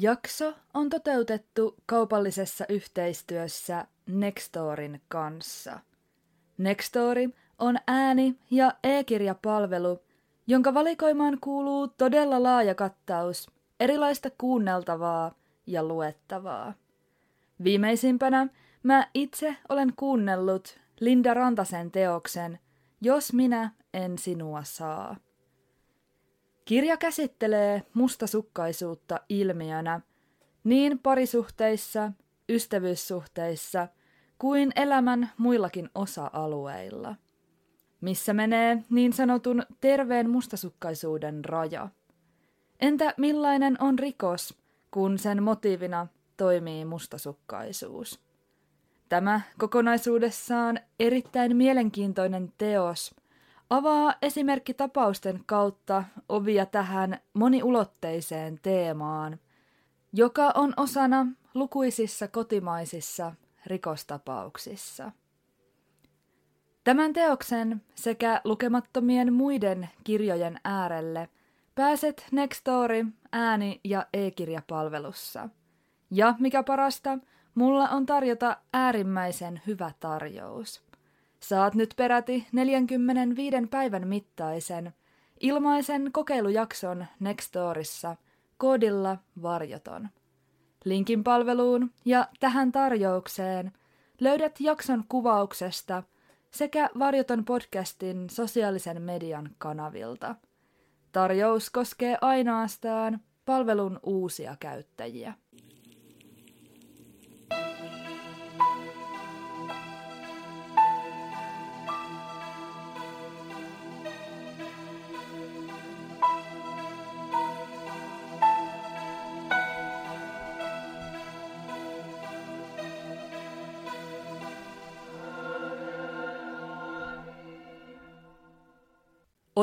Jakso on toteutettu kaupallisessa yhteistyössä Nextorin kanssa. Nextori on ääni- ja e-kirjapalvelu, jonka valikoimaan kuuluu todella laaja kattaus erilaista kuunneltavaa ja luettavaa. Viimeisimpänä mä itse olen kuunnellut Linda Rantasen teoksen Jos minä en sinua saa. Kirja käsittelee mustasukkaisuutta ilmiönä niin parisuhteissa, ystävyyssuhteissa kuin elämän muillakin osa-alueilla, missä menee niin sanotun terveen mustasukkaisuuden raja. Entä millainen on rikos, kun sen motiivina toimii mustasukkaisuus? Tämä kokonaisuudessaan erittäin mielenkiintoinen teos – avaa esimerkkitapausten kautta ovia tähän moniulotteiseen teemaan, joka on osana lukuisissa kotimaisissa rikostapauksissa. Tämän teoksen sekä lukemattomien muiden kirjojen äärelle pääset Nextory ääni- ja e-kirjapalvelussa. Ja mikä parasta, mulla on tarjota äärimmäisen hyvä tarjous – Saat nyt peräti 45 päivän mittaisen ilmaisen kokeilujakson Nextorissa koodilla varjoton. Linkin palveluun ja tähän tarjoukseen löydät jakson kuvauksesta sekä Varjoton podcastin sosiaalisen median kanavilta. Tarjous koskee ainoastaan palvelun uusia käyttäjiä.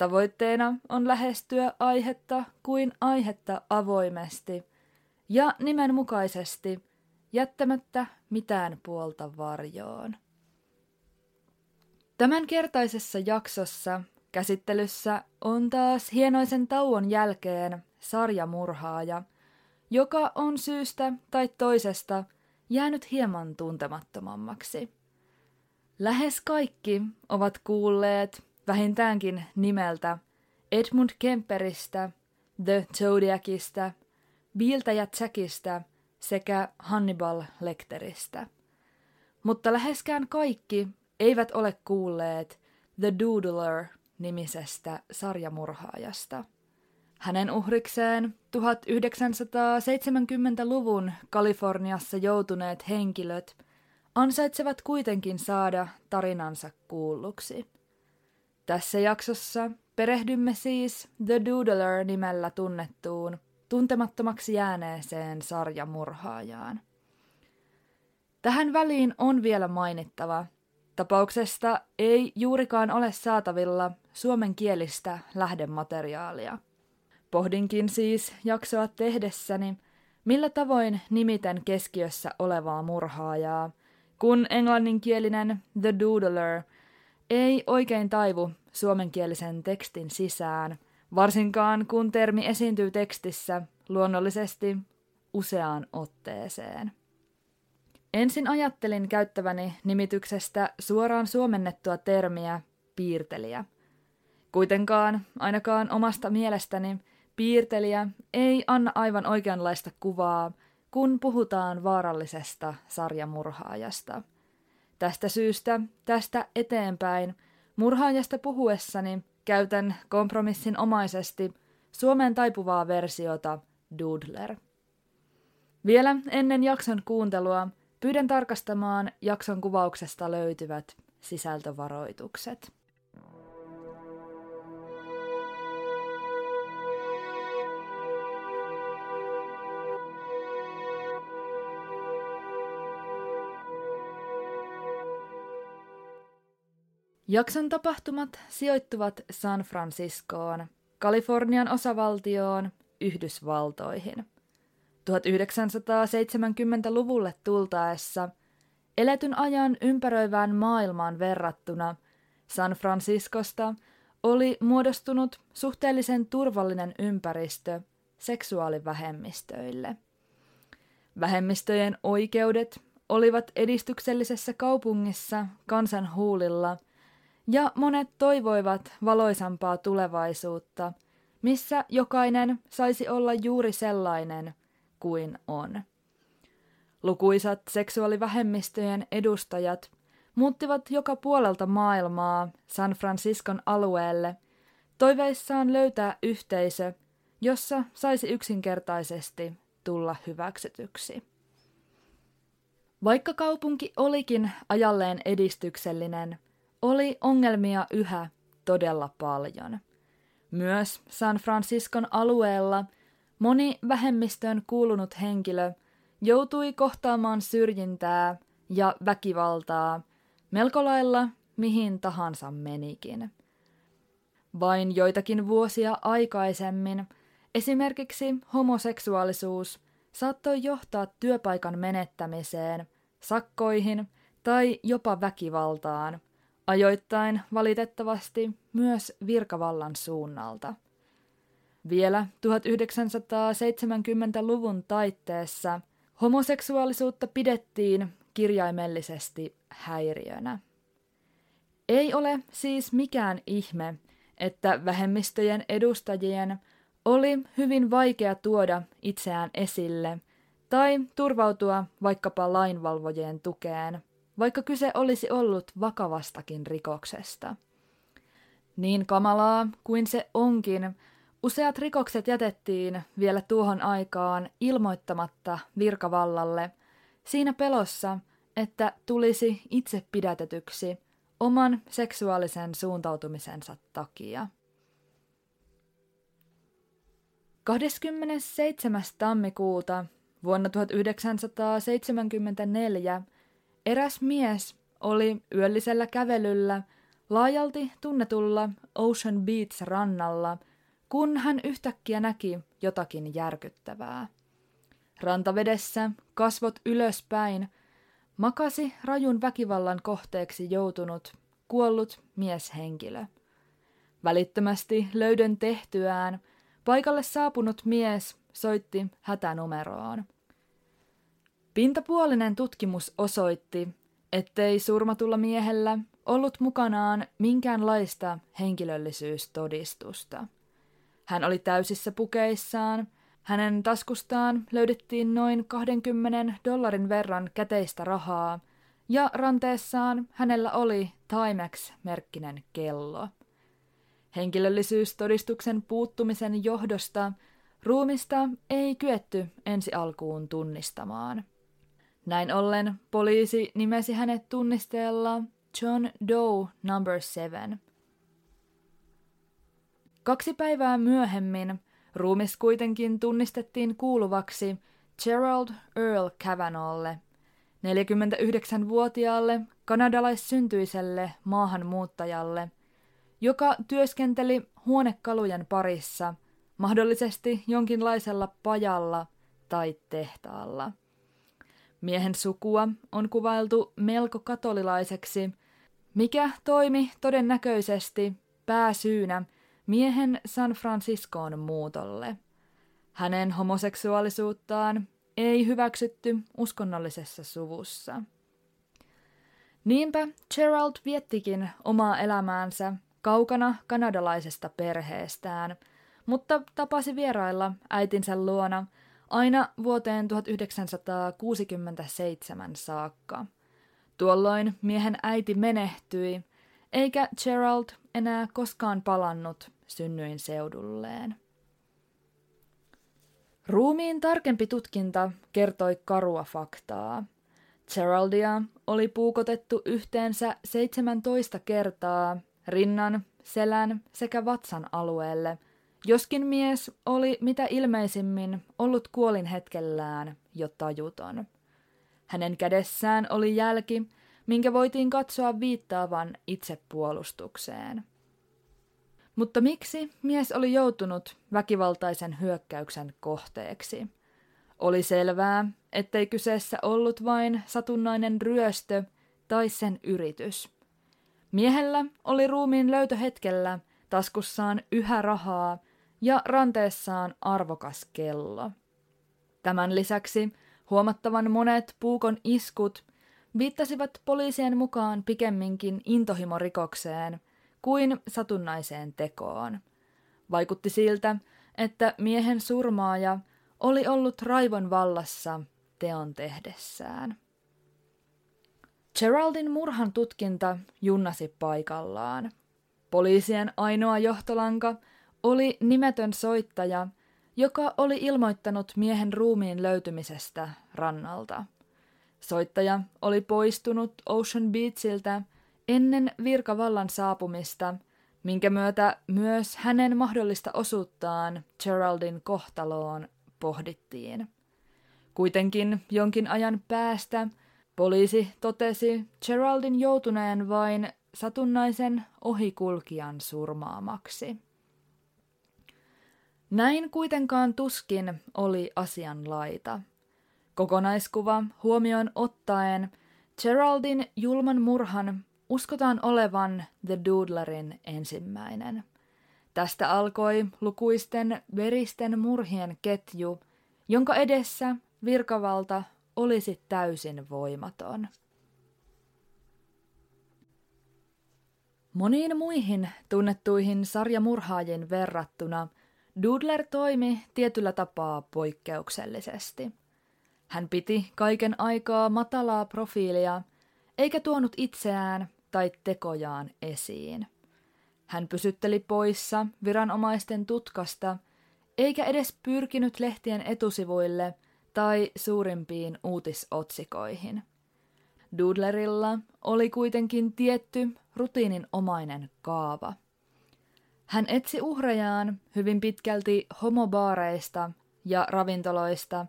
Tavoitteena on lähestyä aihetta kuin aihetta avoimesti ja nimenmukaisesti jättämättä mitään puolta varjoon. Tämän kertaisessa jaksossa käsittelyssä on taas hienoisen tauon jälkeen sarjamurhaaja, joka on syystä tai toisesta jäänyt hieman tuntemattomammaksi. Lähes kaikki ovat kuulleet vähintäänkin nimeltä Edmund Kemperistä, The Zodiacista, Biiltä ja Jackista sekä Hannibal Lecteristä. Mutta läheskään kaikki eivät ole kuulleet The Doodler nimisestä sarjamurhaajasta. Hänen uhrikseen 1970-luvun Kaliforniassa joutuneet henkilöt ansaitsevat kuitenkin saada tarinansa kuulluksi – tässä jaksossa perehdymme siis The Doodler nimellä tunnettuun, tuntemattomaksi jääneeseen sarjamurhaajaan. Tähän väliin on vielä mainittava, tapauksesta ei juurikaan ole saatavilla suomenkielistä lähdemateriaalia. Pohdinkin siis jaksoa tehdessäni, millä tavoin nimiten keskiössä olevaa murhaajaa, kun englanninkielinen The Doodler ei oikein taivu suomenkielisen tekstin sisään, varsinkaan kun termi esiintyy tekstissä luonnollisesti useaan otteeseen. Ensin ajattelin käyttäväni nimityksestä suoraan suomennettua termiä piirtelijä. Kuitenkaan, ainakaan omasta mielestäni, piirtelijä ei anna aivan oikeanlaista kuvaa, kun puhutaan vaarallisesta sarjamurhaajasta. Tästä syystä, tästä eteenpäin – Murhaajasta puhuessani käytän kompromissin omaisesti Suomen taipuvaa versiota Doodler. Vielä ennen jakson kuuntelua pyydän tarkastamaan jakson kuvauksesta löytyvät sisältövaroitukset. Jakson tapahtumat sijoittuvat San Franciscoon, Kalifornian osavaltioon, Yhdysvaltoihin. 1970-luvulle tultaessa eletyn ajan ympäröivään maailmaan verrattuna San Franciscosta oli muodostunut suhteellisen turvallinen ympäristö seksuaalivähemmistöille. Vähemmistöjen oikeudet olivat edistyksellisessä kaupungissa kansan huulilla – ja monet toivoivat valoisampaa tulevaisuutta, missä jokainen saisi olla juuri sellainen kuin on. Lukuisat seksuaalivähemmistöjen edustajat muuttivat joka puolelta maailmaa San Franciscon alueelle toiveissaan löytää yhteisö, jossa saisi yksinkertaisesti tulla hyväksytyksi. Vaikka kaupunki olikin ajalleen edistyksellinen – oli ongelmia yhä todella paljon. Myös San Franciscon alueella moni vähemmistöön kuulunut henkilö joutui kohtaamaan syrjintää ja väkivaltaa melko lailla mihin tahansa menikin. Vain joitakin vuosia aikaisemmin esimerkiksi homoseksuaalisuus saattoi johtaa työpaikan menettämiseen, sakkoihin tai jopa väkivaltaan – ajoittain valitettavasti myös virkavallan suunnalta. Vielä 1970-luvun taitteessa homoseksuaalisuutta pidettiin kirjaimellisesti häiriönä. Ei ole siis mikään ihme, että vähemmistöjen edustajien oli hyvin vaikea tuoda itseään esille tai turvautua vaikkapa lainvalvojien tukeen – vaikka kyse olisi ollut vakavastakin rikoksesta. Niin kamalaa kuin se onkin, useat rikokset jätettiin vielä tuohon aikaan ilmoittamatta virkavallalle siinä pelossa, että tulisi itse pidätetyksi oman seksuaalisen suuntautumisensa takia. 27. tammikuuta vuonna 1974 Eräs mies oli yöllisellä kävelyllä laajalti tunnetulla Ocean Beach-rannalla, kun hän yhtäkkiä näki jotakin järkyttävää. Rantavedessä, kasvot ylöspäin, makasi rajun väkivallan kohteeksi joutunut, kuollut mieshenkilö. Välittömästi löydön tehtyään paikalle saapunut mies soitti hätänumeroon. Pintapuolinen tutkimus osoitti, ettei surmatulla miehellä ollut mukanaan minkäänlaista henkilöllisyystodistusta. Hän oli täysissä pukeissaan, hänen taskustaan löydettiin noin 20 dollarin verran käteistä rahaa, ja ranteessaan hänellä oli Timex-merkkinen kello. Henkilöllisyystodistuksen puuttumisen johdosta ruumista ei kyetty ensi alkuun tunnistamaan. Näin ollen poliisi nimesi hänet tunnisteella John Doe number 7. Kaksi päivää myöhemmin ruumis kuitenkin tunnistettiin kuuluvaksi Gerald Earl Cavanaughlle, 49-vuotiaalle kanadalaissyntyiselle maahanmuuttajalle, joka työskenteli huonekalujen parissa, mahdollisesti jonkinlaisella pajalla tai tehtaalla. Miehen sukua on kuvailtu melko katolilaiseksi, mikä toimi todennäköisesti pääsyynä miehen San Franciscoon muutolle. Hänen homoseksuaalisuuttaan ei hyväksytty uskonnollisessa suvussa. Niinpä Gerald viettikin omaa elämäänsä kaukana kanadalaisesta perheestään, mutta tapasi vierailla äitinsä luona – aina vuoteen 1967 saakka. Tuolloin miehen äiti menehtyi, eikä Gerald enää koskaan palannut synnyin seudulleen. Ruumiin tarkempi tutkinta kertoi karua faktaa. Geraldia oli puukotettu yhteensä 17 kertaa rinnan, selän sekä vatsan alueelle – Joskin mies oli mitä ilmeisimmin ollut kuolin hetkellään jo tajuton. Hänen kädessään oli jälki, minkä voitiin katsoa viittaavan itsepuolustukseen. Mutta miksi mies oli joutunut väkivaltaisen hyökkäyksen kohteeksi? Oli selvää, ettei kyseessä ollut vain satunnainen ryöstö tai sen yritys. Miehellä oli ruumiin löytöhetkellä taskussaan yhä rahaa ja ranteessaan arvokas kello. Tämän lisäksi huomattavan monet puukon iskut viittasivat poliisien mukaan pikemminkin intohimorikokseen kuin satunnaiseen tekoon. Vaikutti siltä, että miehen surmaaja oli ollut raivon vallassa teon tehdessään. Geraldin murhan tutkinta junnasi paikallaan. Poliisien ainoa johtolanka oli nimetön soittaja, joka oli ilmoittanut miehen ruumiin löytymisestä rannalta. Soittaja oli poistunut Ocean Beachiltä ennen virkavallan saapumista, minkä myötä myös hänen mahdollista osuuttaan Geraldin kohtaloon pohdittiin. Kuitenkin jonkin ajan päästä poliisi totesi Geraldin joutuneen vain satunnaisen ohikulkijan surmaamaksi. Näin kuitenkaan tuskin oli asian laita. Kokonaiskuva huomioon ottaen Geraldin julman murhan uskotaan olevan The Doodlerin ensimmäinen. Tästä alkoi lukuisten veristen murhien ketju, jonka edessä virkavalta olisi täysin voimaton. Moniin muihin tunnettuihin sarjamurhaajiin verrattuna Doodler toimi tietyllä tapaa poikkeuksellisesti. Hän piti kaiken aikaa matalaa profiilia, eikä tuonut itseään tai tekojaan esiin. Hän pysytteli poissa viranomaisten tutkasta, eikä edes pyrkinyt lehtien etusivuille tai suurimpiin uutisotsikoihin. Doodlerilla oli kuitenkin tietty rutiininomainen kaava. Hän etsi uhrejaan hyvin pitkälti homobaareista ja ravintoloista,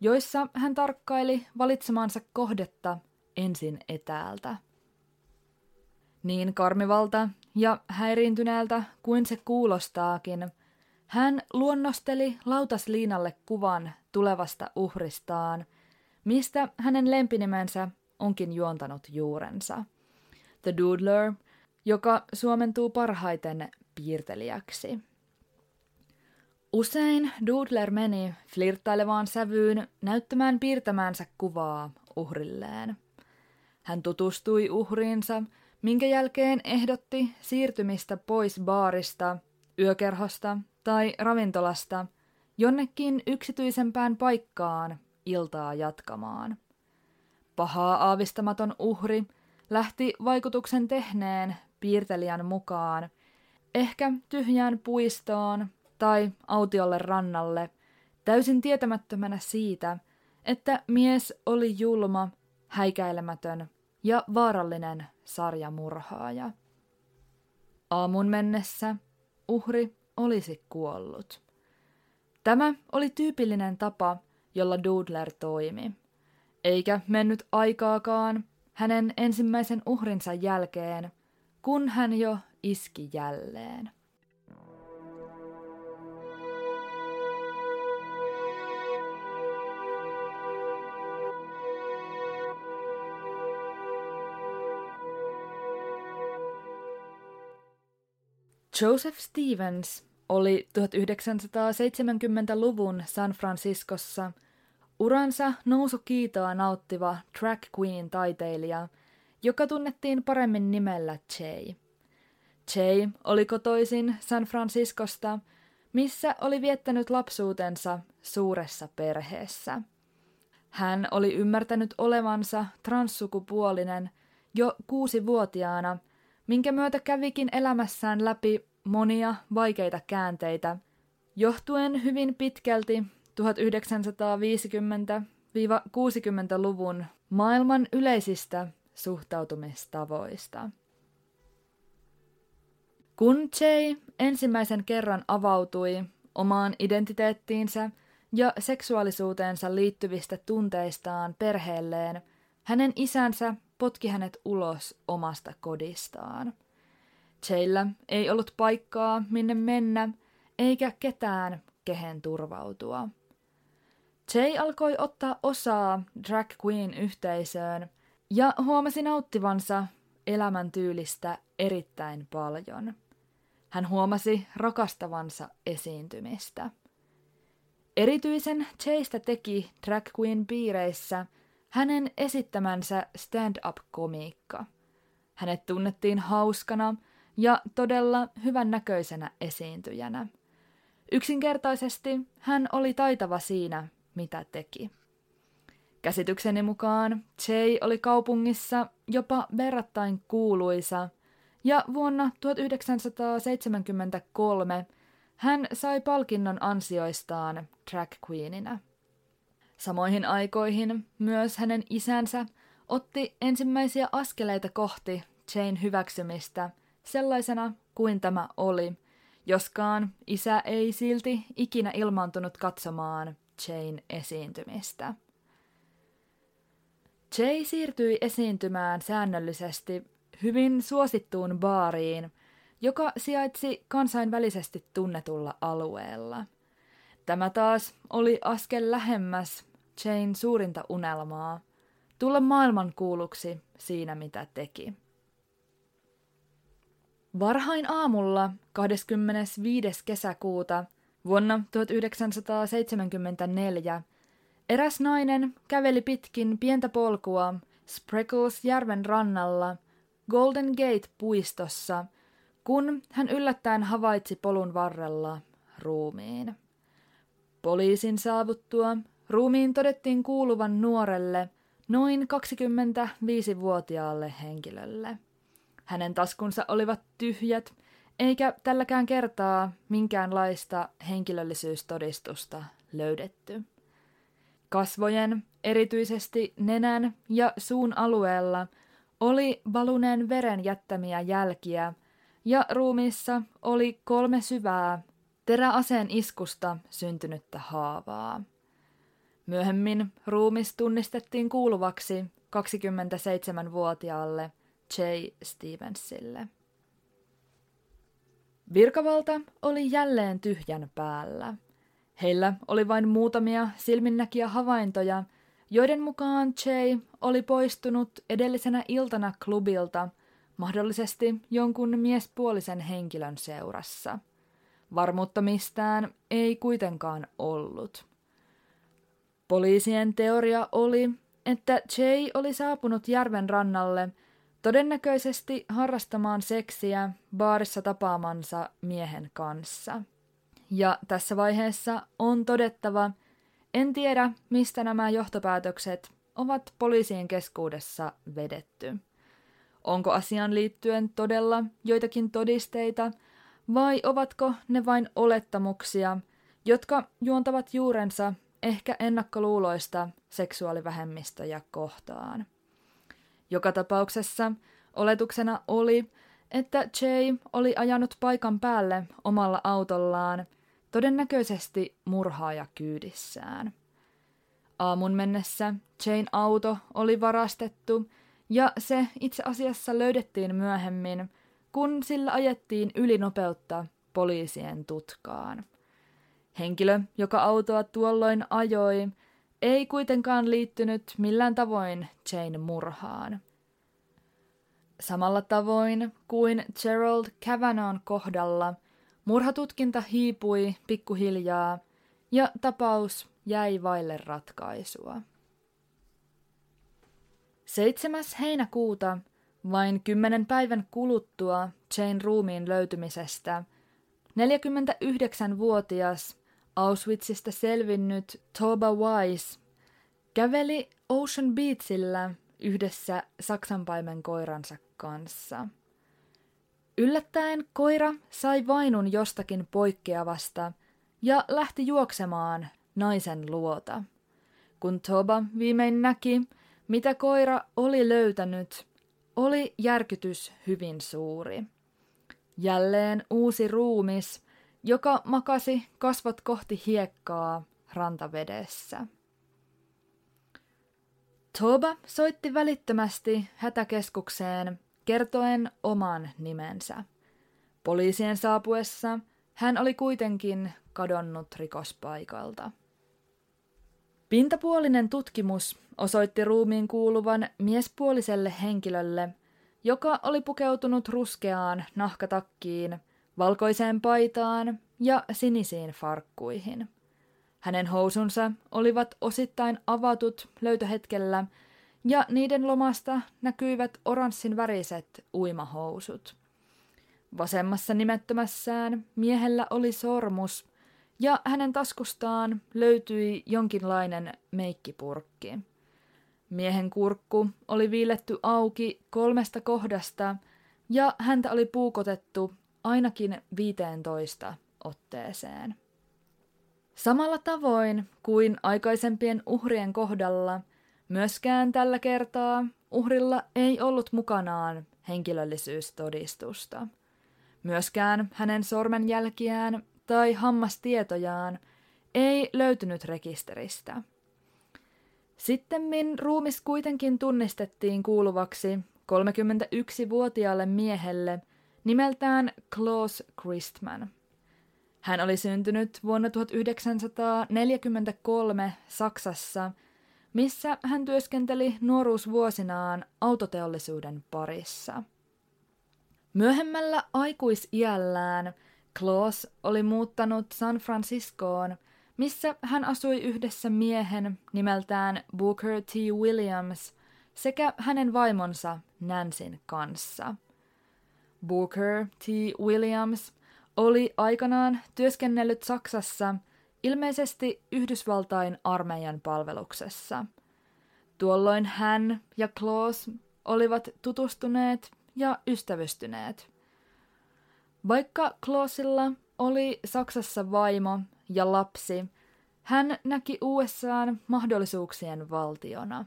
joissa hän tarkkaili valitsemansa kohdetta ensin etäältä. Niin karmivalta ja häiriintyneeltä kuin se kuulostaakin, hän luonnosteli lautasliinalle kuvan tulevasta uhristaan, mistä hänen lempinimensä onkin juontanut juurensa. The Doodler, joka suomentuu parhaiten piirtelijäksi. Usein Doodler meni flirttailevaan sävyyn näyttämään piirtämäänsä kuvaa uhrilleen. Hän tutustui uhriinsa minkä jälkeen ehdotti siirtymistä pois baarista, yökerhosta tai ravintolasta jonnekin yksityisempään paikkaan iltaa jatkamaan. Pahaa aavistamaton uhri lähti vaikutuksen tehneen piirtelijän mukaan, ehkä tyhjään puistoon tai autiolle rannalle, täysin tietämättömänä siitä, että mies oli julma, häikäilemätön ja vaarallinen sarjamurhaaja. Aamun mennessä uhri olisi kuollut. Tämä oli tyypillinen tapa, jolla Doodler toimi. Eikä mennyt aikaakaan hänen ensimmäisen uhrinsa jälkeen, kun hän jo iski jälleen. Joseph Stevens oli 1970-luvun San Franciscossa uransa nousukiitoa nauttiva track queen taiteilija, joka tunnettiin paremmin nimellä Jay. Jay oli kotoisin San Franciscosta, missä oli viettänyt lapsuutensa suuressa perheessä. Hän oli ymmärtänyt olevansa transsukupuolinen jo kuusi-vuotiaana, minkä myötä kävikin elämässään läpi monia vaikeita käänteitä, johtuen hyvin pitkälti 1950-60-luvun maailman yleisistä suhtautumistavoista. Kun Jay ensimmäisen kerran avautui omaan identiteettiinsä ja seksuaalisuuteensa liittyvistä tunteistaan perheelleen, hänen isänsä potki hänet ulos omasta kodistaan. Jayllä ei ollut paikkaa, minne mennä, eikä ketään, kehen turvautua. Jay alkoi ottaa osaa drag queen yhteisöön ja huomasi nauttivansa elämäntyylistä erittäin paljon. Hän huomasi rakastavansa esiintymistä. Erityisen Chase teki drag queen piireissä hänen esittämänsä stand-up-komiikka. Hänet tunnettiin hauskana ja todella hyvän näköisenä esiintyjänä. Yksinkertaisesti hän oli taitava siinä, mitä teki. Käsitykseni mukaan Jay oli kaupungissa jopa verrattain kuuluisa, ja vuonna 1973 hän sai palkinnon ansioistaan drag queenina. Samoihin aikoihin myös hänen isänsä otti ensimmäisiä askeleita kohti Jane hyväksymistä sellaisena kuin tämä oli, joskaan isä ei silti ikinä ilmaantunut katsomaan Jane esiintymistä. Jay siirtyi esiintymään säännöllisesti hyvin suosittuun baariin, joka sijaitsi kansainvälisesti tunnetulla alueella. Tämä taas oli askel lähemmäs Jane suurinta unelmaa, tulla maailmankuuluksi siinä mitä teki. Varhain aamulla 25. kesäkuuta vuonna 1974 Eräs nainen käveli pitkin pientä polkua Spreckles järven rannalla Golden Gate-puistossa, kun hän yllättäen havaitsi polun varrella ruumiin. Poliisin saavuttua ruumiin todettiin kuuluvan nuorelle, noin 25-vuotiaalle henkilölle. Hänen taskunsa olivat tyhjät, eikä tälläkään kertaa minkäänlaista henkilöllisyystodistusta löydetty. Kasvojen, erityisesti nenän ja suun alueella, oli valuneen veren jättämiä jälkiä, ja ruumiissa oli kolme syvää, teräaseen iskusta syntynyttä haavaa. Myöhemmin ruumis tunnistettiin kuuluvaksi 27-vuotiaalle Jay Stevensille. Virkavalta oli jälleen tyhjän päällä – Heillä oli vain muutamia silminnäkiä havaintoja, joiden mukaan Jay oli poistunut edellisenä iltana klubilta, mahdollisesti jonkun miespuolisen henkilön seurassa. Varmuutta mistään ei kuitenkaan ollut. Poliisien teoria oli, että Jay oli saapunut järven rannalle todennäköisesti harrastamaan seksiä baarissa tapaamansa miehen kanssa – ja tässä vaiheessa on todettava, en tiedä, mistä nämä johtopäätökset ovat poliisien keskuudessa vedetty. Onko asian liittyen todella joitakin todisteita, vai ovatko ne vain olettamuksia, jotka juontavat juurensa ehkä ennakkoluuloista seksuaalivähemmistöjä kohtaan. Joka tapauksessa oletuksena oli, että Jay oli ajanut paikan päälle omalla autollaan – todennäköisesti murhaaja kyydissään. Aamun mennessä Jane auto oli varastettu ja se itse asiassa löydettiin myöhemmin, kun sillä ajettiin ylinopeutta poliisien tutkaan. Henkilö, joka autoa tuolloin ajoi, ei kuitenkaan liittynyt millään tavoin Jane murhaan. Samalla tavoin kuin Gerald Cavanon kohdalla – Murhatutkinta hiipui pikkuhiljaa ja tapaus jäi vaille ratkaisua. 7. heinäkuuta, vain kymmenen päivän kuluttua Jane ruumiin löytymisestä, 49-vuotias Auschwitzista selvinnyt Toba Wise käveli Ocean Beachillä yhdessä saksanpaimen koiransa kanssa. Yllättäen koira sai vainun jostakin poikkeavasta ja lähti juoksemaan naisen luota. Kun Toba viimein näki, mitä koira oli löytänyt, oli järkytys hyvin suuri. Jälleen uusi ruumis, joka makasi kasvot kohti hiekkaa rantavedessä. Toba soitti välittömästi hätäkeskukseen kertoen oman nimensä. Poliisien saapuessa hän oli kuitenkin kadonnut rikospaikalta. Pintapuolinen tutkimus osoitti ruumiin kuuluvan miespuoliselle henkilölle, joka oli pukeutunut ruskeaan nahkatakkiin, valkoiseen paitaan ja sinisiin farkkuihin. Hänen housunsa olivat osittain avatut löytöhetkellä ja niiden lomasta näkyivät oranssin väriset uimahousut. Vasemmassa nimettömässään miehellä oli sormus ja hänen taskustaan löytyi jonkinlainen meikkipurkki. Miehen kurkku oli viiletty auki kolmesta kohdasta ja häntä oli puukotettu ainakin 15 otteeseen. Samalla tavoin kuin aikaisempien uhrien kohdalla, myöskään tällä kertaa uhrilla ei ollut mukanaan henkilöllisyystodistusta. Myöskään hänen sormenjälkiään tai hammastietojaan ei löytynyt rekisteristä. Sittemmin ruumis kuitenkin tunnistettiin kuuluvaksi 31-vuotiaalle miehelle nimeltään Klaus Christman. Hän oli syntynyt vuonna 1943 Saksassa, missä hän työskenteli nuoruusvuosinaan autoteollisuuden parissa. Myöhemmällä aikuisiällään Klaus oli muuttanut San Franciscoon, missä hän asui yhdessä miehen nimeltään Booker T. Williams sekä hänen vaimonsa Nancyn kanssa. Booker T. Williams oli aikanaan työskennellyt Saksassa ilmeisesti Yhdysvaltain armeijan palveluksessa. Tuolloin hän ja Klaus olivat tutustuneet ja ystävystyneet. Vaikka Klausilla oli Saksassa vaimo ja lapsi, hän näki USAan mahdollisuuksien valtiona.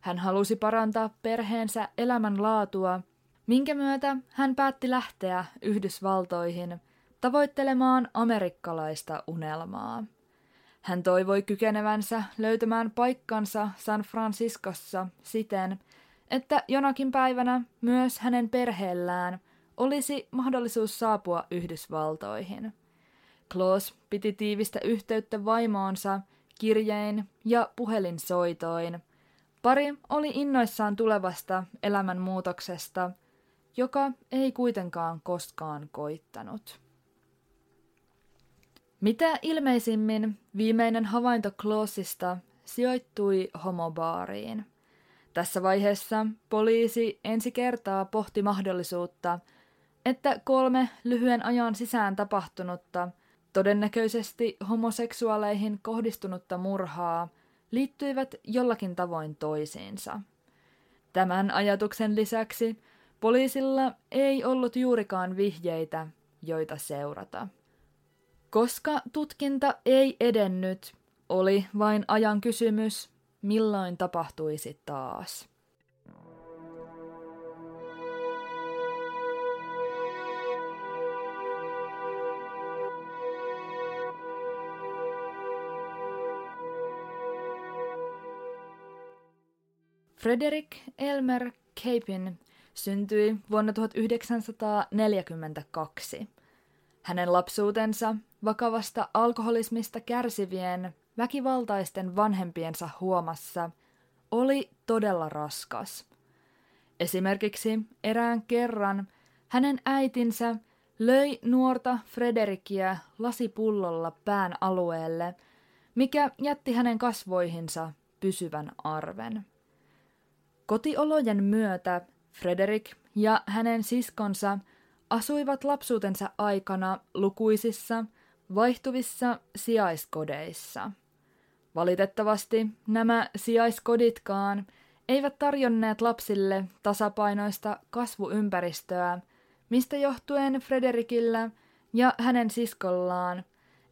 Hän halusi parantaa perheensä elämänlaatua, minkä myötä hän päätti lähteä Yhdysvaltoihin tavoittelemaan amerikkalaista unelmaa. Hän toivoi kykenevänsä löytämään paikkansa San Franciscossa siten, että jonakin päivänä myös hänen perheellään olisi mahdollisuus saapua Yhdysvaltoihin. Klaus piti tiivistä yhteyttä vaimoonsa kirjein ja puhelinsoitoin. Pari oli innoissaan tulevasta elämänmuutoksesta, joka ei kuitenkaan koskaan koittanut. Mitä ilmeisimmin viimeinen havainto Klausista sijoittui homobaariin. Tässä vaiheessa poliisi ensi kertaa pohti mahdollisuutta, että kolme lyhyen ajan sisään tapahtunutta, todennäköisesti homoseksuaaleihin kohdistunutta murhaa liittyivät jollakin tavoin toisiinsa. Tämän ajatuksen lisäksi poliisilla ei ollut juurikaan vihjeitä, joita seurata. Koska tutkinta ei edennyt, oli vain ajan kysymys, milloin tapahtuisi taas. Frederick Elmer Capin syntyi vuonna 1942. Hänen lapsuutensa vakavasta alkoholismista kärsivien väkivaltaisten vanhempiensa huomassa oli todella raskas. Esimerkiksi erään kerran hänen äitinsä löi nuorta Frederikia lasipullolla pään alueelle, mikä jätti hänen kasvoihinsa pysyvän arven. Kotiolojen myötä Frederik ja hänen siskonsa asuivat lapsuutensa aikana lukuisissa vaihtuvissa sijaiskodeissa. Valitettavasti nämä sijaiskoditkaan eivät tarjonneet lapsille tasapainoista kasvuympäristöä, mistä johtuen Frederikillä ja hänen siskollaan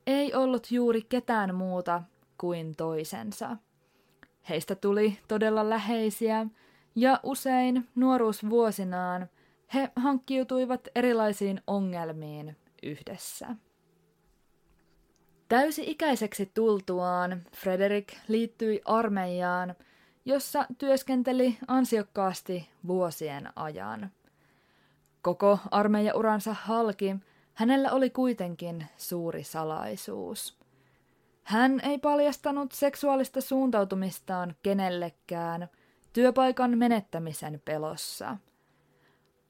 ei ollut juuri ketään muuta kuin toisensa. Heistä tuli todella läheisiä ja usein nuoruusvuosinaan he hankkiutuivat erilaisiin ongelmiin yhdessä. Täysi-ikäiseksi tultuaan Frederick liittyi armeijaan jossa työskenteli ansiokkaasti vuosien ajan. Koko armeijauransa halki hänellä oli kuitenkin suuri salaisuus. Hän ei paljastanut seksuaalista suuntautumistaan kenellekään työpaikan menettämisen pelossa.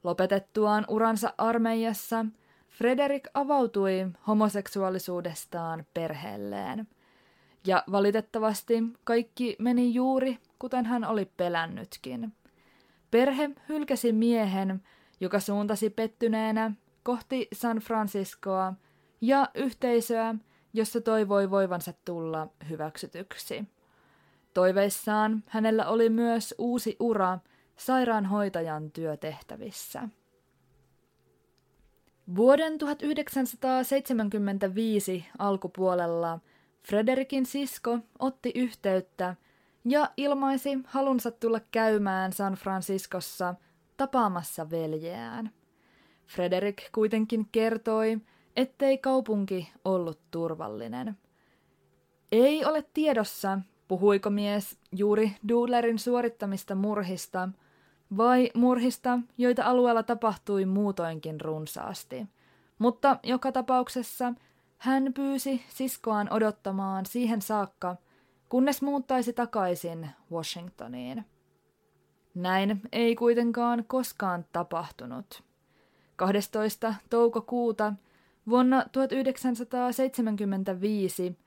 Lopetettuaan uransa armeijassa Frederick avautui homoseksuaalisuudestaan perheelleen. Ja valitettavasti kaikki meni juuri kuten hän oli pelännytkin. Perhe hylkäsi miehen, joka suuntasi pettyneenä kohti San Franciscoa ja yhteisöä, jossa toivoi voivansa tulla hyväksytyksi. Toiveissaan hänellä oli myös uusi ura sairaanhoitajan työtehtävissä. Vuoden 1975 alkupuolella Frederikin sisko otti yhteyttä ja ilmaisi halunsa tulla käymään San Franciscossa tapaamassa veljeään. Frederik kuitenkin kertoi, ettei kaupunki ollut turvallinen. Ei ole tiedossa, puhuiko mies juuri Doodlerin suorittamista murhista vai murhista, joita alueella tapahtui muutoinkin runsaasti. Mutta joka tapauksessa hän pyysi siskoaan odottamaan siihen saakka, kunnes muuttaisi takaisin Washingtoniin. Näin ei kuitenkaan koskaan tapahtunut. 12. toukokuuta vuonna 1975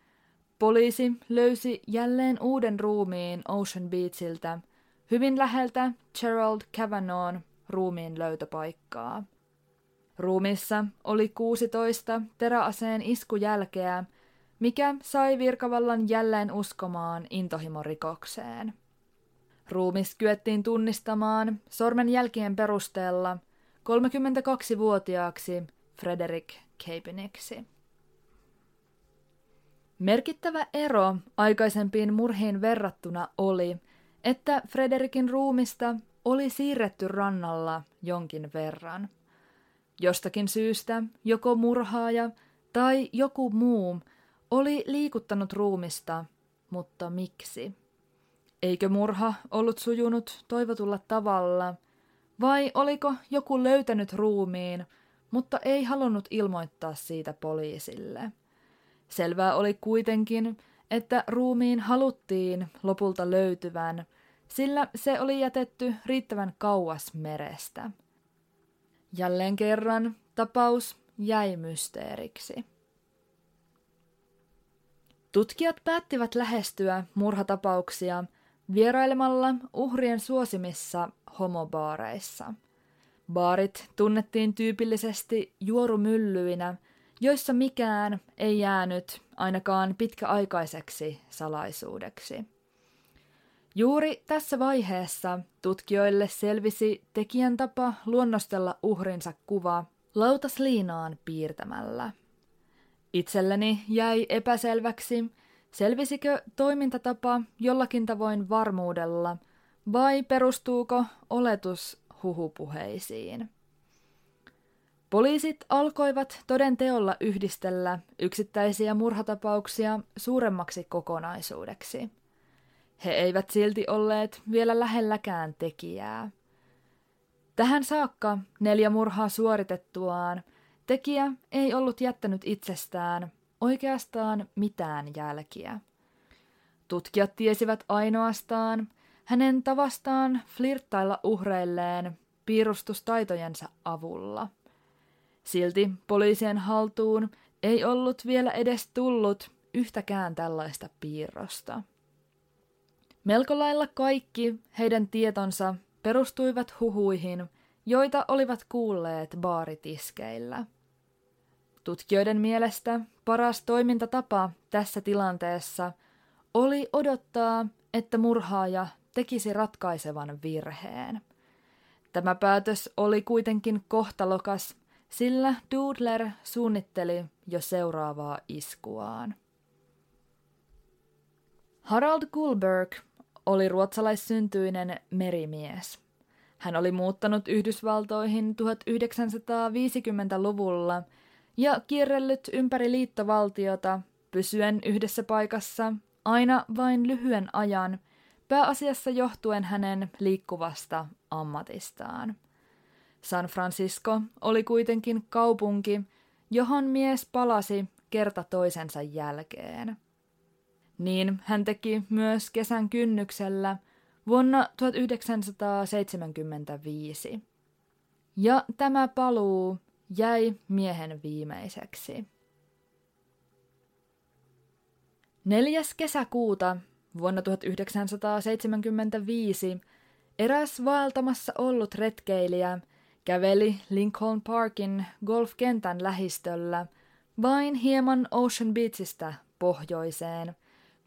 poliisi löysi jälleen uuden ruumiin Ocean Beachiltä, hyvin läheltä Gerald Cavanon ruumiin löytöpaikkaa. Ruumissa oli 16 teräaseen iskujälkeä, mikä sai virkavallan jälleen uskomaan intohimorikokseen. Ruumis kyettiin tunnistamaan sormenjälkien perusteella 32-vuotiaaksi Frederick Capeniksi. Merkittävä ero aikaisempiin murhiin verrattuna oli, että Frederikin ruumista oli siirretty rannalla jonkin verran. Jostakin syystä joko murhaaja tai joku muu oli liikuttanut ruumista, mutta miksi? Eikö murha ollut sujunut toivotulla tavalla, vai oliko joku löytänyt ruumiin, mutta ei halunnut ilmoittaa siitä poliisille? Selvää oli kuitenkin, että ruumiin haluttiin lopulta löytyvän, sillä se oli jätetty riittävän kauas merestä. Jälleen kerran tapaus jäi mysteeriksi. Tutkijat päättivät lähestyä murhatapauksia vierailemalla uhrien suosimissa homobaareissa. Baarit tunnettiin tyypillisesti juorumyllyinä, joissa mikään ei jäänyt ainakaan pitkäaikaiseksi salaisuudeksi. Juuri tässä vaiheessa tutkijoille selvisi tekijän tapa luonnostella uhrinsa kuva lautasliinaan piirtämällä. Itselleni jäi epäselväksi, selvisikö toimintatapa jollakin tavoin varmuudella vai perustuuko oletus huhupuheisiin. Poliisit alkoivat toden teolla yhdistellä yksittäisiä murhatapauksia suuremmaksi kokonaisuudeksi. He eivät silti olleet vielä lähelläkään tekijää. Tähän saakka neljä murhaa suoritettuaan tekijä ei ollut jättänyt itsestään oikeastaan mitään jälkiä. Tutkijat tiesivät ainoastaan hänen tavastaan flirttailla uhreilleen piirustustaitojensa avulla – Silti poliisien haltuun ei ollut vielä edes tullut yhtäkään tällaista piirrosta. Melko lailla kaikki heidän tietonsa perustuivat huhuihin, joita olivat kuulleet baaritiskeillä. Tutkijoiden mielestä paras toimintatapa tässä tilanteessa oli odottaa, että murhaaja tekisi ratkaisevan virheen. Tämä päätös oli kuitenkin kohtalokas sillä Doodler suunnitteli jo seuraavaa iskuaan. Harald Gulberg oli ruotsalaissyntyinen merimies. Hän oli muuttanut Yhdysvaltoihin 1950-luvulla ja kierrellyt ympäri liittovaltiota pysyen yhdessä paikassa aina vain lyhyen ajan pääasiassa johtuen hänen liikkuvasta ammatistaan. San Francisco oli kuitenkin kaupunki, johon mies palasi kerta toisensa jälkeen. Niin hän teki myös kesän kynnyksellä vuonna 1975. Ja tämä paluu jäi miehen viimeiseksi. 4. kesäkuuta vuonna 1975 eräs vaeltamassa ollut retkeilijä käveli Lincoln Parkin golfkentän lähistöllä vain hieman Ocean Beachistä pohjoiseen,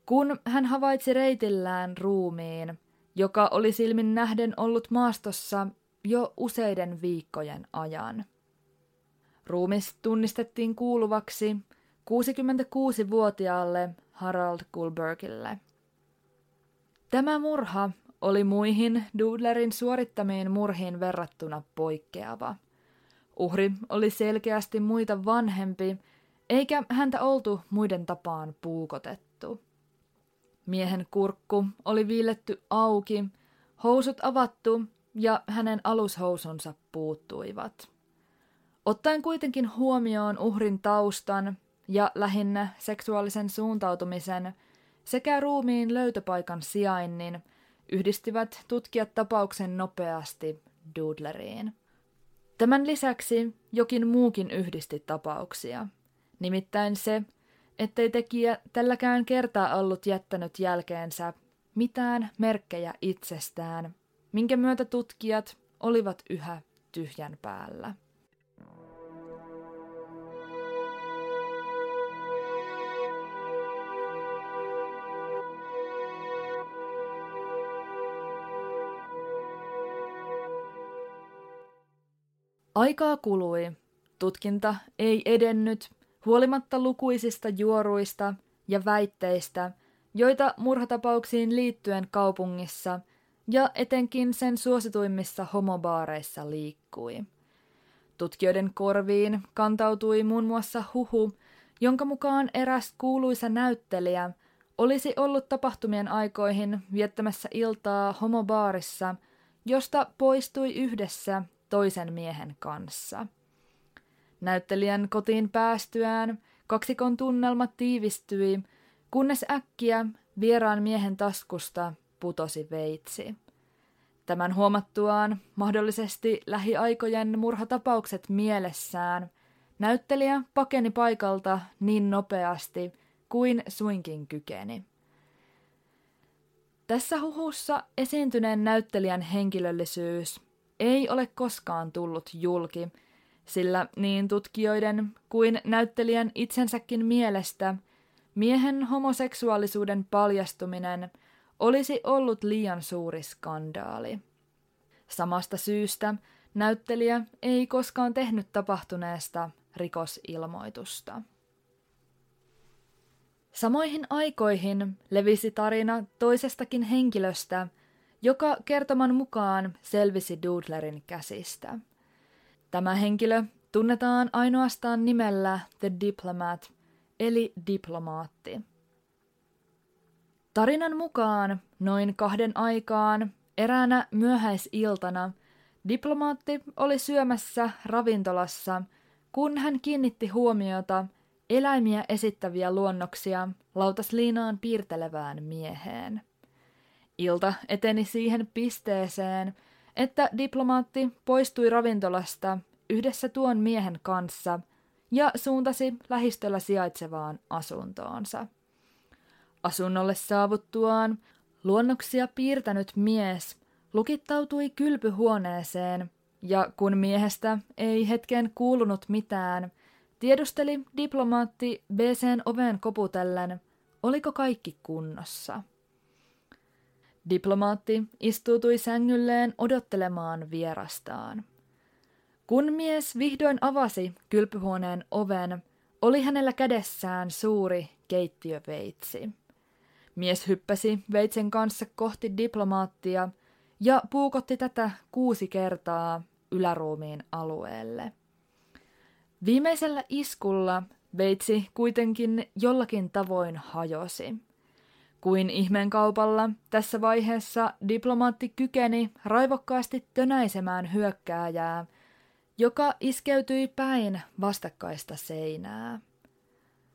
kun hän havaitsi reitillään ruumiin, joka oli silmin nähden ollut maastossa jo useiden viikkojen ajan. Ruumis tunnistettiin kuuluvaksi 66-vuotiaalle Harald Kulbergille. Tämä murha oli muihin Doodlerin suorittamiin murhiin verrattuna poikkeava. Uhri oli selkeästi muita vanhempi, eikä häntä oltu muiden tapaan puukotettu. Miehen kurkku oli viiletty auki, housut avattu ja hänen alushousunsa puuttuivat. Ottaen kuitenkin huomioon uhrin taustan ja lähinnä seksuaalisen suuntautumisen sekä ruumiin löytöpaikan sijainnin, yhdistivät tutkijat tapauksen nopeasti Doodleriin. Tämän lisäksi jokin muukin yhdisti tapauksia, nimittäin se, ettei tekijä tälläkään kertaa ollut jättänyt jälkeensä mitään merkkejä itsestään, minkä myötä tutkijat olivat yhä tyhjän päällä. Aikaa kului. Tutkinta ei edennyt, huolimatta lukuisista juoruista ja väitteistä, joita murhatapauksiin liittyen kaupungissa ja etenkin sen suosituimmissa homobaareissa liikkui. Tutkijoiden korviin kantautui muun muassa huhu, jonka mukaan eräs kuuluisa näyttelijä olisi ollut tapahtumien aikoihin viettämässä iltaa homobaarissa, josta poistui yhdessä toisen miehen kanssa. Näyttelijän kotiin päästyään kaksikon tunnelma tiivistyi, kunnes äkkiä vieraan miehen taskusta putosi veitsi. Tämän huomattuaan mahdollisesti lähiaikojen murhatapaukset mielessään, näyttelijä pakeni paikalta niin nopeasti kuin suinkin kykeni. Tässä huhussa esiintyneen näyttelijän henkilöllisyys ei ole koskaan tullut julki, sillä niin tutkijoiden kuin näyttelijän itsensäkin mielestä miehen homoseksuaalisuuden paljastuminen olisi ollut liian suuri skandaali. Samasta syystä näyttelijä ei koskaan tehnyt tapahtuneesta rikosilmoitusta. Samoihin aikoihin levisi tarina toisestakin henkilöstä – joka kertoman mukaan selvisi Doodlerin käsistä. Tämä henkilö tunnetaan ainoastaan nimellä The Diplomat, eli diplomaatti. Tarinan mukaan noin kahden aikaan eräänä myöhäisiltana diplomaatti oli syömässä ravintolassa, kun hän kiinnitti huomiota eläimiä esittäviä luonnoksia lautasliinaan piirtelevään mieheen. Ilta eteni siihen pisteeseen, että diplomaatti poistui ravintolasta yhdessä tuon miehen kanssa ja suuntasi lähistöllä sijaitsevaan asuntoonsa. Asunnolle saavuttuaan luonnoksia piirtänyt mies lukittautui kylpyhuoneeseen ja kun miehestä ei hetken kuulunut mitään, tiedusteli diplomaatti BCn oven koputellen, oliko kaikki kunnossa. Diplomaatti istuutui sängylleen odottelemaan vierastaan. Kun mies vihdoin avasi kylpyhuoneen oven, oli hänellä kädessään suuri keittiöveitsi. Mies hyppäsi veitsen kanssa kohti diplomaattia ja puukotti tätä kuusi kertaa yläruumiin alueelle. Viimeisellä iskulla veitsi kuitenkin jollakin tavoin hajosi – Kuin ihmeenkaupalla tässä vaiheessa diplomaatti kykeni raivokkaasti tönäisemään hyökkääjää, joka iskeytyi päin vastakkaista seinää.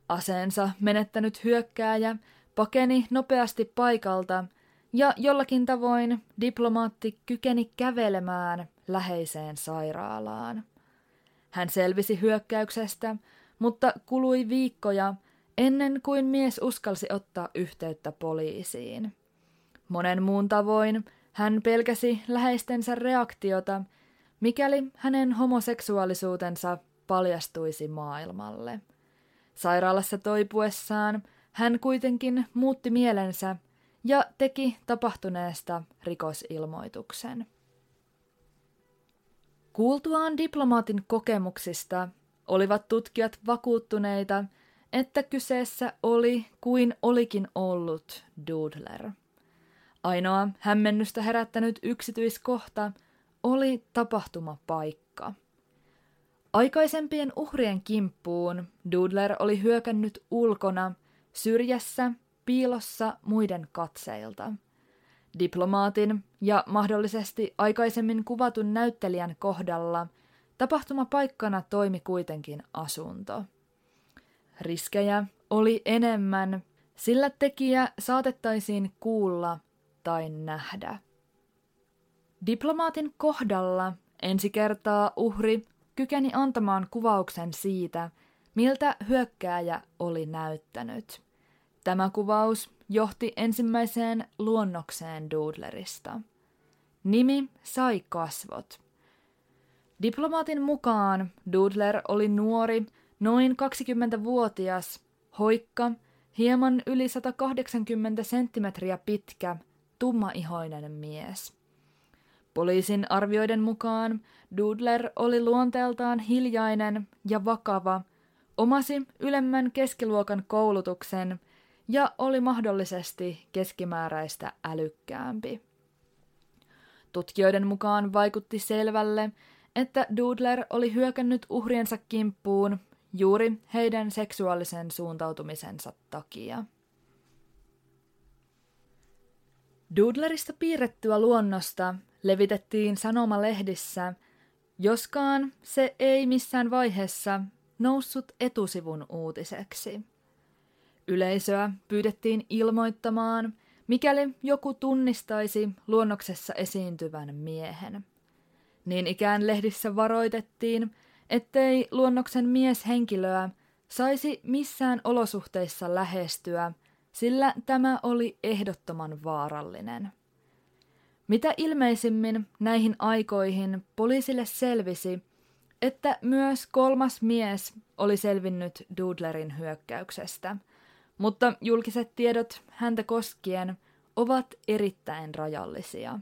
Aseensa menettänyt hyökkääjä pakeni nopeasti paikalta ja jollakin tavoin diplomaatti kykeni kävelemään läheiseen sairaalaan. Hän selvisi hyökkäyksestä, mutta kului viikkoja ennen kuin mies uskalsi ottaa yhteyttä poliisiin. Monen muun tavoin hän pelkäsi läheistensä reaktiota, mikäli hänen homoseksuaalisuutensa paljastuisi maailmalle. Sairaalassa toipuessaan hän kuitenkin muutti mielensä ja teki tapahtuneesta rikosilmoituksen. Kuultuaan diplomaatin kokemuksista olivat tutkijat vakuuttuneita, että kyseessä oli kuin olikin ollut Doodler. Ainoa hämmennystä herättänyt yksityiskohta oli tapahtumapaikka. Aikaisempien uhrien kimppuun Doodler oli hyökännyt ulkona, syrjässä, piilossa muiden katseilta. Diplomaatin ja mahdollisesti aikaisemmin kuvatun näyttelijän kohdalla tapahtumapaikkana toimi kuitenkin asunto. Riskejä oli enemmän, sillä tekijä saatettaisiin kuulla tai nähdä. Diplomaatin kohdalla ensi kertaa uhri kykeni antamaan kuvauksen siitä, miltä hyökkääjä oli näyttänyt. Tämä kuvaus johti ensimmäiseen luonnokseen Doodlerista. Nimi sai kasvot. Diplomaatin mukaan Doodler oli nuori, noin 20-vuotias, hoikka, hieman yli 180 senttimetriä pitkä, tummaihoinen mies. Poliisin arvioiden mukaan Doodler oli luonteeltaan hiljainen ja vakava, omasi ylemmän keskiluokan koulutuksen ja oli mahdollisesti keskimääräistä älykkäämpi. Tutkijoiden mukaan vaikutti selvälle, että Doodler oli hyökännyt uhriensa kimppuun juuri heidän seksuaalisen suuntautumisensa takia. Doodlerista piirrettyä luonnosta levitettiin sanomalehdissä, joskaan se ei missään vaiheessa noussut etusivun uutiseksi. Yleisöä pyydettiin ilmoittamaan, mikäli joku tunnistaisi luonnoksessa esiintyvän miehen. Niin ikään lehdissä varoitettiin, ettei luonnoksen mieshenkilöä saisi missään olosuhteissa lähestyä, sillä tämä oli ehdottoman vaarallinen. Mitä ilmeisimmin näihin aikoihin poliisille selvisi, että myös kolmas mies oli selvinnyt Doodlerin hyökkäyksestä, mutta julkiset tiedot häntä koskien ovat erittäin rajallisia.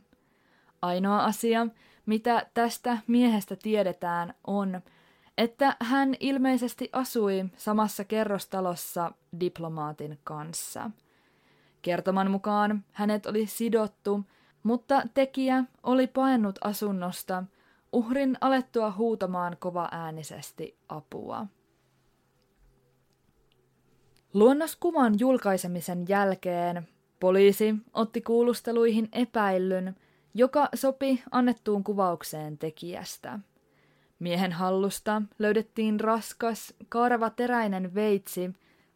Ainoa asia, mitä tästä miehestä tiedetään, on, että hän ilmeisesti asui samassa kerrostalossa diplomaatin kanssa. Kertoman mukaan hänet oli sidottu, mutta tekijä oli paennut asunnosta uhrin alettua huutamaan kova äänisesti apua. Luonnoskuvan julkaisemisen jälkeen poliisi otti kuulusteluihin epäillyn, joka sopi annettuun kuvaukseen tekijästä. Miehen hallusta löydettiin raskas, kaareva teräinen veitsi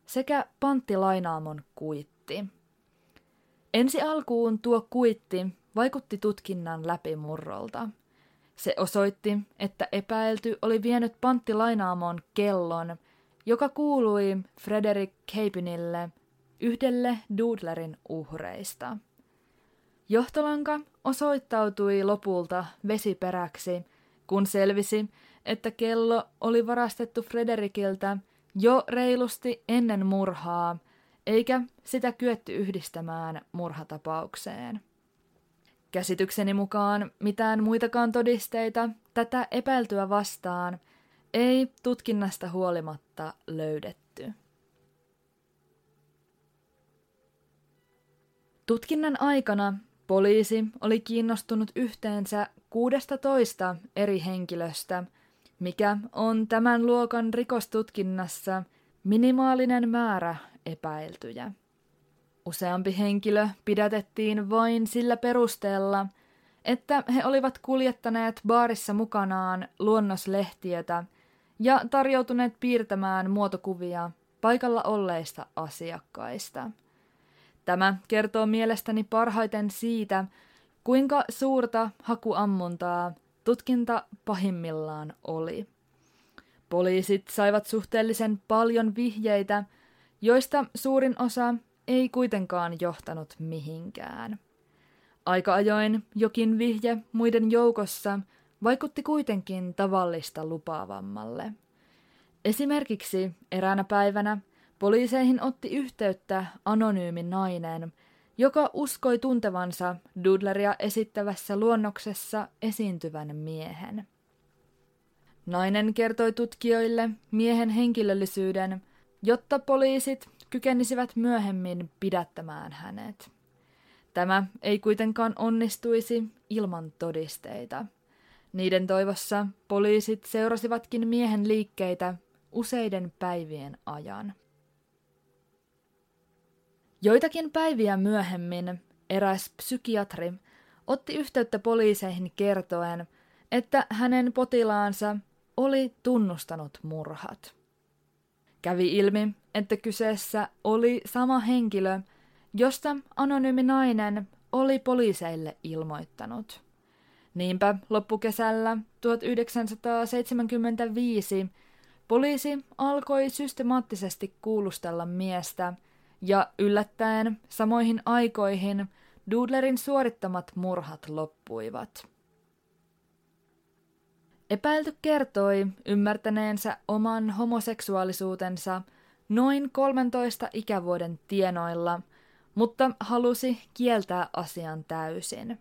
sekä panttilainaamon kuitti. Ensi alkuun tuo kuitti vaikutti tutkinnan läpimurrolta. Se osoitti, että epäilty oli vienyt panttilainaamon kellon, joka kuului Frederick Capinille, yhdelle Doodlerin uhreista. Johtolanka osoittautui lopulta vesiperäksi, kun selvisi, että kello oli varastettu Frederikiltä jo reilusti ennen murhaa, eikä sitä kyetty yhdistämään murhatapaukseen. Käsitykseni mukaan mitään muitakaan todisteita tätä epäiltyä vastaan ei tutkinnasta huolimatta löydetty. Tutkinnan aikana poliisi oli kiinnostunut yhteensä 16 eri henkilöstä, mikä on tämän luokan rikostutkinnassa minimaalinen määrä epäiltyjä. Useampi henkilö pidätettiin vain sillä perusteella, että he olivat kuljettaneet baarissa mukanaan luonnoslehtiötä ja tarjoutuneet piirtämään muotokuvia paikalla olleista asiakkaista. Tämä kertoo mielestäni parhaiten siitä, kuinka suurta hakuammuntaa tutkinta pahimmillaan oli. Poliisit saivat suhteellisen paljon vihjeitä, joista suurin osa ei kuitenkaan johtanut mihinkään. Aika ajoin jokin vihje muiden joukossa vaikutti kuitenkin tavallista lupaavammalle. Esimerkiksi eräänä päivänä poliiseihin otti yhteyttä anonyymi nainen, joka uskoi tuntevansa Dudleria esittävässä luonnoksessa esiintyvän miehen. Nainen kertoi tutkijoille miehen henkilöllisyyden, jotta poliisit kykenisivät myöhemmin pidättämään hänet. Tämä ei kuitenkaan onnistuisi ilman todisteita. Niiden toivossa poliisit seurasivatkin miehen liikkeitä useiden päivien ajan. Joitakin päiviä myöhemmin eräs psykiatri otti yhteyttä poliiseihin kertoen, että hänen potilaansa oli tunnustanut murhat. Kävi ilmi, että kyseessä oli sama henkilö, josta anonyymi nainen oli poliiseille ilmoittanut. Niinpä loppukesällä 1975 poliisi alkoi systemaattisesti kuulustella miestä ja yllättäen samoihin aikoihin Dudlerin suorittamat murhat loppuivat. Epäilty kertoi ymmärtäneensä oman homoseksuaalisuutensa noin 13 ikävuoden tienoilla, mutta halusi kieltää asian täysin.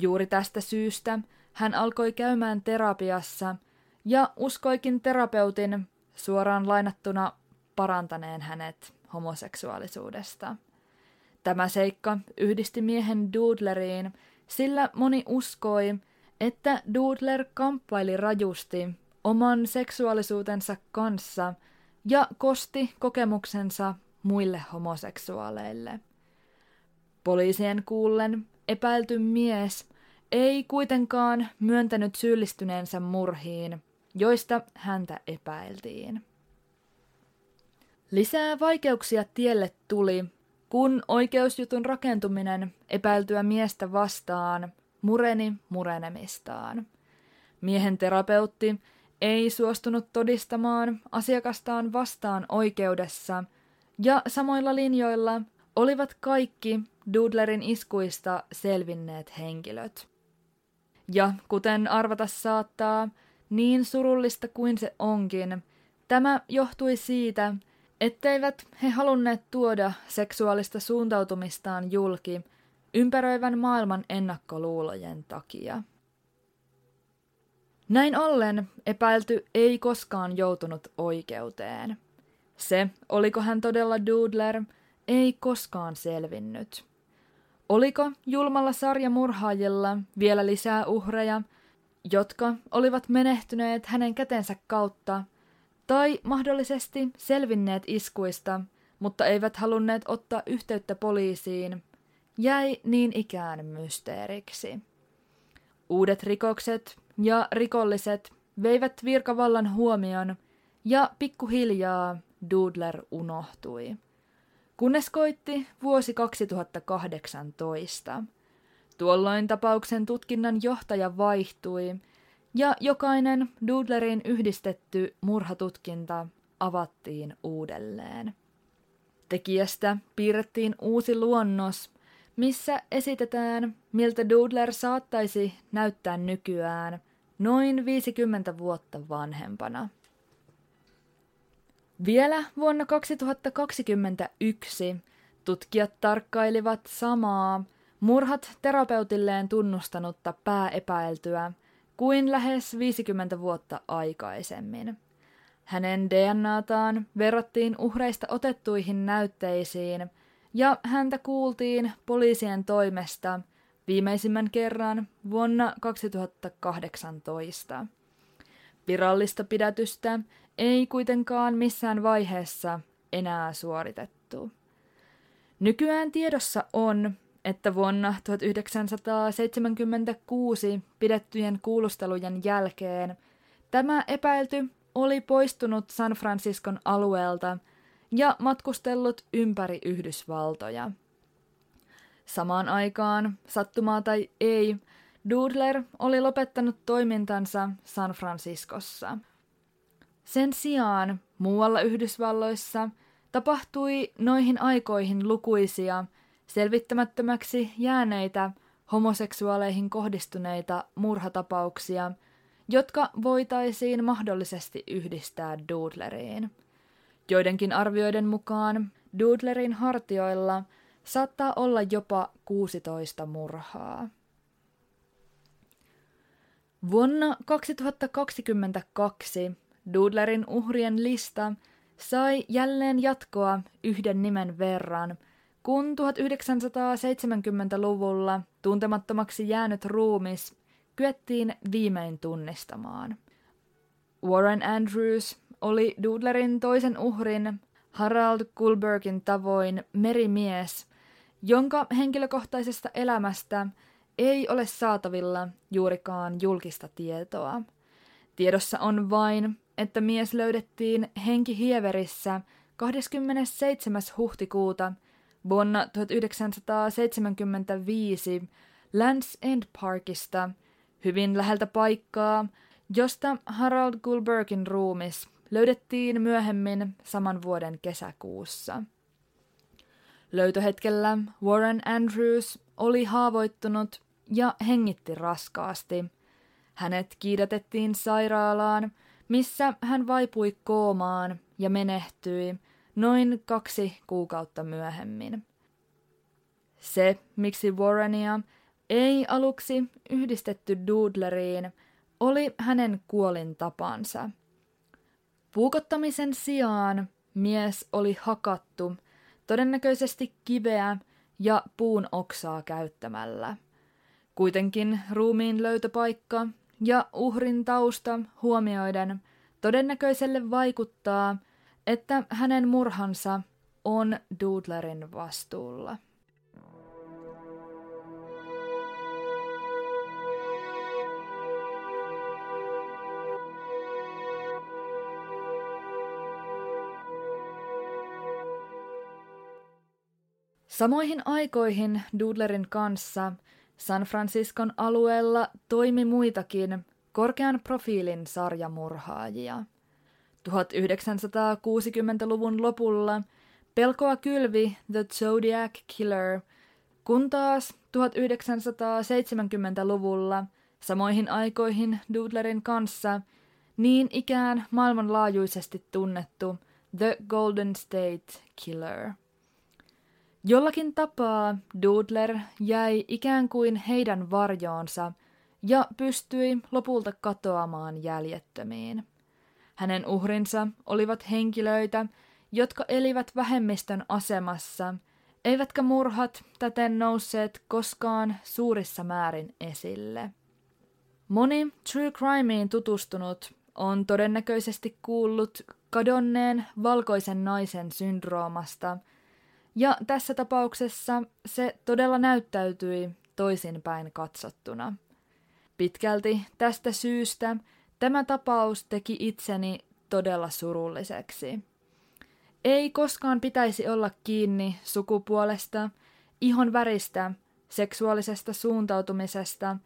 Juuri tästä syystä hän alkoi käymään terapiassa ja uskoikin terapeutin suoraan lainattuna parantaneen hänet homoseksuaalisuudesta. Tämä seikka yhdisti miehen Doodleriin, sillä moni uskoi, että Doodler kamppaili rajusti oman seksuaalisuutensa kanssa ja kosti kokemuksensa muille homoseksuaaleille. Poliisien kuullen epäilty mies ei kuitenkaan myöntänyt syyllistyneensä murhiin, joista häntä epäiltiin. Lisää vaikeuksia tielle tuli, kun oikeusjutun rakentuminen epäiltyä miestä vastaan mureni murenemistaan. Miehen terapeutti ei suostunut todistamaan asiakastaan vastaan oikeudessa, ja samoilla linjoilla olivat kaikki Dudlerin iskuista selvinneet henkilöt. Ja kuten arvata saattaa, niin surullista kuin se onkin, tämä johtui siitä, etteivät he halunneet tuoda seksuaalista suuntautumistaan julki ympäröivän maailman ennakkoluulojen takia. Näin ollen epäilty ei koskaan joutunut oikeuteen. Se, oliko hän todella Doodler, ei koskaan selvinnyt. Oliko julmalla sarjamurhaajilla vielä lisää uhreja, jotka olivat menehtyneet hänen kätensä kautta, tai mahdollisesti selvinneet iskuista, mutta eivät halunneet ottaa yhteyttä poliisiin, jäi niin ikään mysteeriksi. Uudet rikokset ja rikolliset veivät virkavallan huomion ja pikkuhiljaa Doodler unohtui. Kunnes koitti vuosi 2018. Tuolloin tapauksen tutkinnan johtaja vaihtui ja jokainen Doodlerin yhdistetty murhatutkinta avattiin uudelleen. Tekijästä piirrettiin uusi luonnos, missä esitetään, miltä Doodler saattaisi näyttää nykyään noin 50 vuotta vanhempana. Vielä vuonna 2021 tutkijat tarkkailivat samaa murhat terapeutilleen tunnustanutta pääepäiltyä kuin lähes 50 vuotta aikaisemmin. Hänen DNAtaan verrattiin uhreista otettuihin näytteisiin ja häntä kuultiin poliisien toimesta viimeisimmän kerran vuonna 2018. Virallista pidätystä ei kuitenkaan missään vaiheessa enää suoritettu. Nykyään tiedossa on, että vuonna 1976 pidettyjen kuulustelujen jälkeen tämä epäilty oli poistunut San Franciscon alueelta ja matkustellut ympäri Yhdysvaltoja. Samaan aikaan, sattumaa tai ei, Doodler oli lopettanut toimintansa San Franciscossa. Sen sijaan muualla Yhdysvalloissa tapahtui noihin aikoihin lukuisia selvittämättömäksi jääneitä homoseksuaaleihin kohdistuneita murhatapauksia, jotka voitaisiin mahdollisesti yhdistää Doodleriin. Joidenkin arvioiden mukaan Doodlerin hartioilla saattaa olla jopa 16 murhaa. Vuonna 2022 Doodlerin uhrien lista sai jälleen jatkoa yhden nimen verran, kun 1970-luvulla tuntemattomaksi jäänyt ruumis kyettiin viimein tunnistamaan. Warren Andrews oli Doodlerin toisen uhrin Harald Kulbergin tavoin merimies, jonka henkilökohtaisesta elämästä ei ole saatavilla juurikaan julkista tietoa. Tiedossa on vain, että mise löydettiin henkihieverissä 27. huhtikuuta vuonna 1975 Lands End Parkista hyvin läheltä paikkaa, josta Harold Gulbergin ruumis löydettiin myöhemmin saman vuoden kesäkuussa. Löytöhetkellä Warren Andrews oli haavoittunut ja hengitti raskaasti. Hänet kiidätettiin sairaalaan, missä hän vaipui koomaan ja menehtyi noin kaksi kuukautta myöhemmin. Se, miksi Warrenia ei aluksi yhdistetty Doodleriin, oli hänen kuolintapansa. Puukottamisen sijaan mies oli hakattu, todennäköisesti kiveä ja puun oksaa käyttämällä. Kuitenkin ruumiin löytöpaikka ja uhrin tausta huomioiden todennäköiselle vaikuttaa, että hänen murhansa on Doodlerin vastuulla. Samoihin aikoihin Doodlerin kanssa San Franciscon alueella toimi muitakin korkean profiilin sarjamurhaajia. 1960-luvun lopulla pelkoa kylvi The Zodiac Killer, kun taas 1970-luvulla samoihin aikoihin Doodlerin kanssa niin ikään maailmanlaajuisesti tunnettu The Golden State Killer – Jollakin tapaa Doodler jäi ikään kuin heidän varjoonsa ja pystyi lopulta katoamaan jäljettömiin. Hänen uhrinsa olivat henkilöitä, jotka elivät vähemmistön asemassa, eivätkä murhat täten nousseet koskaan suurissa määrin esille. Moni True Crimeen tutustunut on todennäköisesti kuullut kadonneen valkoisen naisen syndroomasta – ja tässä tapauksessa se todella näyttäytyi toisinpäin katsottuna. Pitkälti tästä syystä tämä tapaus teki itseni todella surulliseksi. Ei koskaan pitäisi olla kiinni sukupuolesta, ihon väristä, seksuaalisesta suuntautumisesta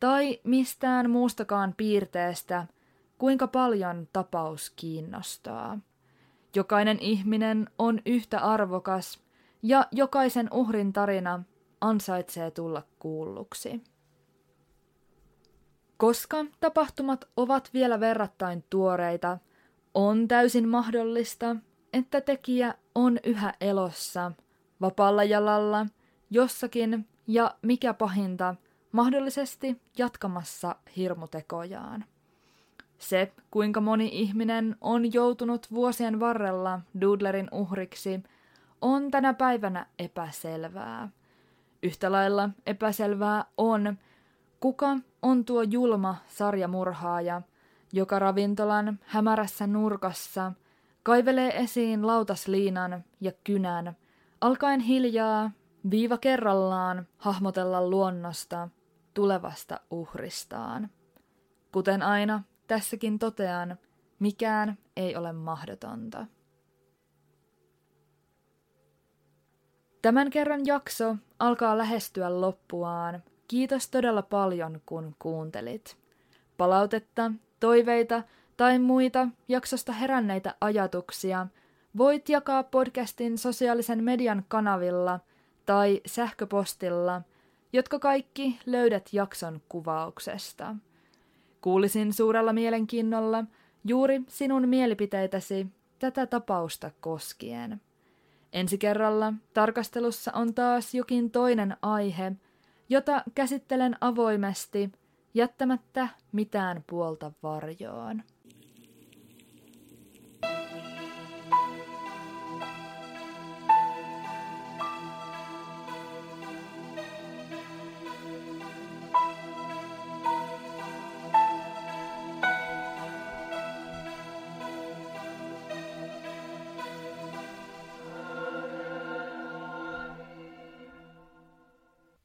tai mistään muustakaan piirteestä, kuinka paljon tapaus kiinnostaa. Jokainen ihminen on yhtä arvokas ja jokaisen uhrin tarina ansaitsee tulla kuulluksi. Koska tapahtumat ovat vielä verrattain tuoreita, on täysin mahdollista, että tekijä on yhä elossa, vapaalla jalalla, jossakin ja mikä pahinta, mahdollisesti jatkamassa hirmutekojaan. Se, kuinka moni ihminen on joutunut vuosien varrella Doodlerin uhriksi – on tänä päivänä epäselvää. Yhtä lailla epäselvää on, kuka on tuo julma sarjamurhaaja, joka ravintolan hämärässä nurkassa kaivelee esiin lautasliinan ja kynän, alkaen hiljaa, viiva kerrallaan hahmotella luonnosta, tulevasta uhristaan. Kuten aina, tässäkin totean, mikään ei ole mahdotonta. Tämän kerran jakso alkaa lähestyä loppuaan. Kiitos todella paljon, kun kuuntelit. Palautetta, toiveita tai muita jaksosta heränneitä ajatuksia voit jakaa podcastin sosiaalisen median kanavilla tai sähköpostilla, jotka kaikki löydät jakson kuvauksesta. Kuulisin suurella mielenkiinnolla juuri sinun mielipiteitäsi tätä tapausta koskien. Ensi kerralla tarkastelussa on taas jokin toinen aihe, jota käsittelen avoimesti, jättämättä mitään puolta varjoon.